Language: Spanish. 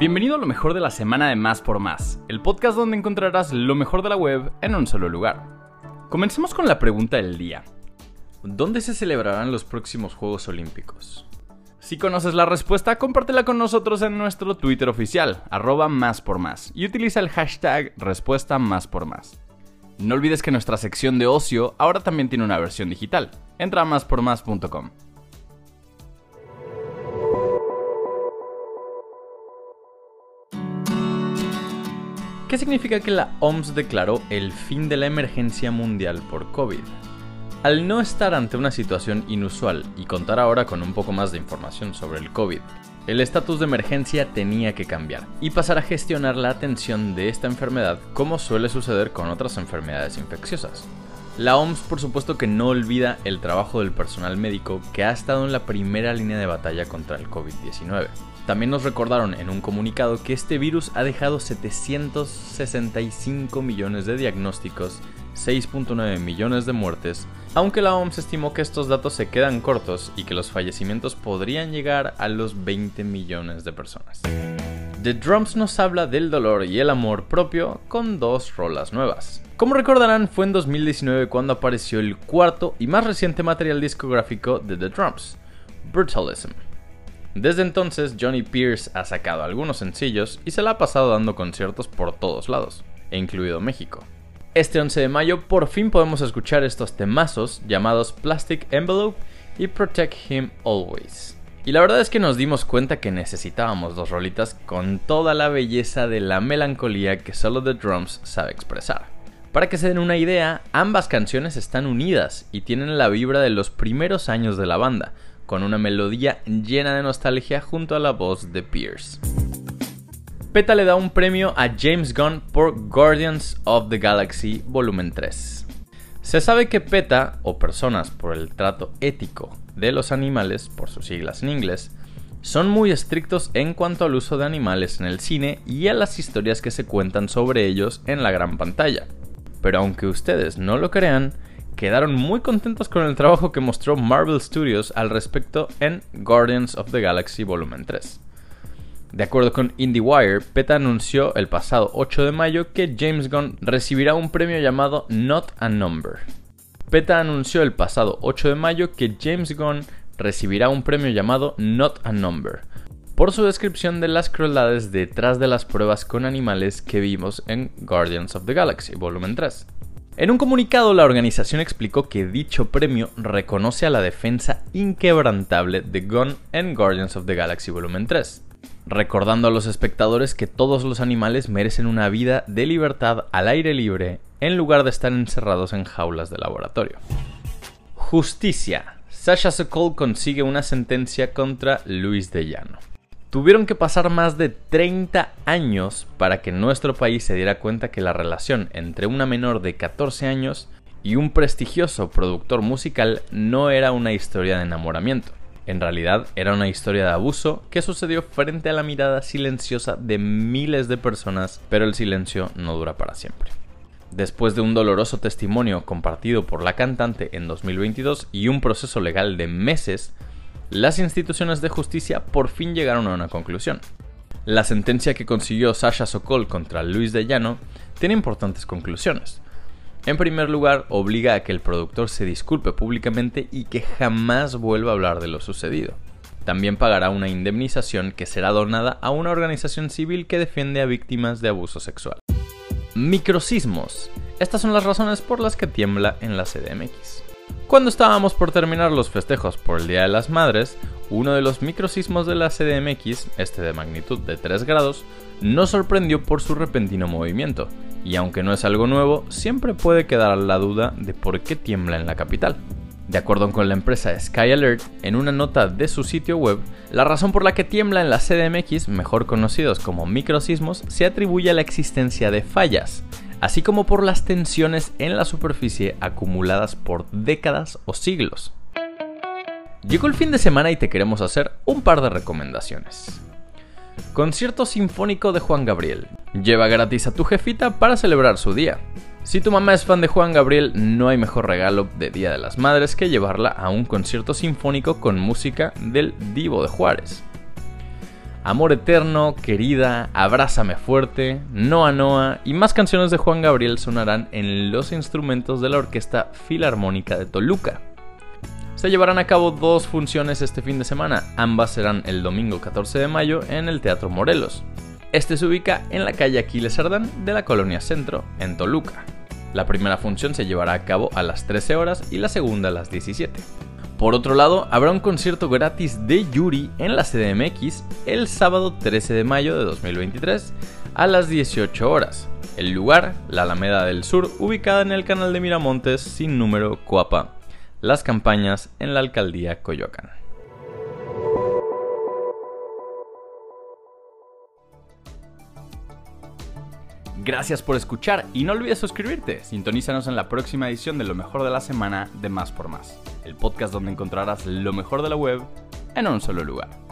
Bienvenido a lo mejor de la semana de Más por Más, el podcast donde encontrarás lo mejor de la web en un solo lugar. Comencemos con la pregunta del día. ¿Dónde se celebrarán los próximos Juegos Olímpicos? Si conoces la respuesta, compártela con nosotros en nuestro Twitter oficial, arroba más por más, y utiliza el hashtag respuesta más por más. No olvides que nuestra sección de ocio ahora también tiene una versión digital. Entra a máspormás.com. ¿Qué significa que la OMS declaró el fin de la emergencia mundial por COVID? Al no estar ante una situación inusual y contar ahora con un poco más de información sobre el COVID, el estatus de emergencia tenía que cambiar y pasar a gestionar la atención de esta enfermedad como suele suceder con otras enfermedades infecciosas. La OMS por supuesto que no olvida el trabajo del personal médico que ha estado en la primera línea de batalla contra el COVID-19. También nos recordaron en un comunicado que este virus ha dejado 765 millones de diagnósticos, 6.9 millones de muertes, aunque la OMS estimó que estos datos se quedan cortos y que los fallecimientos podrían llegar a los 20 millones de personas. The Drums nos habla del dolor y el amor propio con dos rolas nuevas. Como recordarán, fue en 2019 cuando apareció el cuarto y más reciente material discográfico de The Drums, Brutalism. Desde entonces, Johnny Pierce ha sacado algunos sencillos y se la ha pasado dando conciertos por todos lados, e incluido México. Este 11 de mayo por fin podemos escuchar estos temazos llamados Plastic Envelope y Protect Him Always. Y la verdad es que nos dimos cuenta que necesitábamos dos rolitas con toda la belleza de la melancolía que solo The Drums sabe expresar. Para que se den una idea, ambas canciones están unidas y tienen la vibra de los primeros años de la banda, con una melodía llena de nostalgia junto a la voz de Pierce. PETA le da un premio a James Gunn por Guardians of the Galaxy Volumen 3. Se sabe que PETA, o personas por el trato ético de los animales, por sus siglas en inglés, son muy estrictos en cuanto al uso de animales en el cine y a las historias que se cuentan sobre ellos en la gran pantalla. Pero aunque ustedes no lo crean, quedaron muy contentos con el trabajo que mostró Marvel Studios al respecto en Guardians of the Galaxy Volumen 3. De acuerdo con IndieWire, PETA anunció el pasado 8 de mayo que James Gunn recibirá un premio llamado Not a Number. PETA anunció el pasado 8 de mayo que James Gunn recibirá un premio llamado Not a Number por su descripción de las crueldades detrás de las pruebas con animales que vimos en Guardians of the Galaxy Volumen 3. En un comunicado, la organización explicó que dicho premio reconoce a la defensa inquebrantable de Gun en Guardians of the Galaxy Volumen 3, recordando a los espectadores que todos los animales merecen una vida de libertad al aire libre en lugar de estar encerrados en jaulas de laboratorio. Justicia. Sasha Sokol consigue una sentencia contra Luis de Llano. Tuvieron que pasar más de 30 años para que nuestro país se diera cuenta que la relación entre una menor de 14 años y un prestigioso productor musical no era una historia de enamoramiento. En realidad era una historia de abuso que sucedió frente a la mirada silenciosa de miles de personas, pero el silencio no dura para siempre. Después de un doloroso testimonio compartido por la cantante en 2022 y un proceso legal de meses, las instituciones de justicia por fin llegaron a una conclusión. La sentencia que consiguió Sasha Sokol contra Luis de Llano tiene importantes conclusiones. En primer lugar, obliga a que el productor se disculpe públicamente y que jamás vuelva a hablar de lo sucedido. También pagará una indemnización que será donada a una organización civil que defiende a víctimas de abuso sexual. Microsismos. Estas son las razones por las que tiembla en la CDMX. Cuando estábamos por terminar los festejos por el Día de las Madres, uno de los microsismos de la CDMX, este de magnitud de 3 grados, nos sorprendió por su repentino movimiento, y aunque no es algo nuevo, siempre puede quedar la duda de por qué tiembla en la capital. De acuerdo con la empresa Sky Alert, en una nota de su sitio web, la razón por la que tiembla en la CDMX, mejor conocidos como microsismos, se atribuye a la existencia de fallas, así como por las tensiones en la superficie acumuladas por décadas o siglos. Llegó el fin de semana y te queremos hacer un par de recomendaciones. Concierto Sinfónico de Juan Gabriel. Lleva gratis a tu jefita para celebrar su día. Si tu mamá es fan de Juan Gabriel, no hay mejor regalo de Día de las Madres que llevarla a un concierto sinfónico con música del Divo de Juárez. Amor Eterno, Querida, Abrázame Fuerte, Noa Noa y más canciones de Juan Gabriel sonarán en los instrumentos de la Orquesta Filarmónica de Toluca. Se llevarán a cabo dos funciones este fin de semana, ambas serán el domingo 14 de mayo en el Teatro Morelos. Este se ubica en la calle Aquiles Sardán de la Colonia Centro, en Toluca. La primera función se llevará a cabo a las 13 horas y la segunda a las 17. Por otro lado, habrá un concierto gratis de Yuri en la CDMX el sábado 13 de mayo de 2023 a las 18 horas. El lugar, la Alameda del Sur, ubicada en el canal de Miramontes sin número Coapa. Las campañas en la alcaldía Coyoacán. Gracias por escuchar y no olvides suscribirte. Sintonízanos en la próxima edición de Lo mejor de la semana de Más por Más, el podcast donde encontrarás lo mejor de la web en un solo lugar.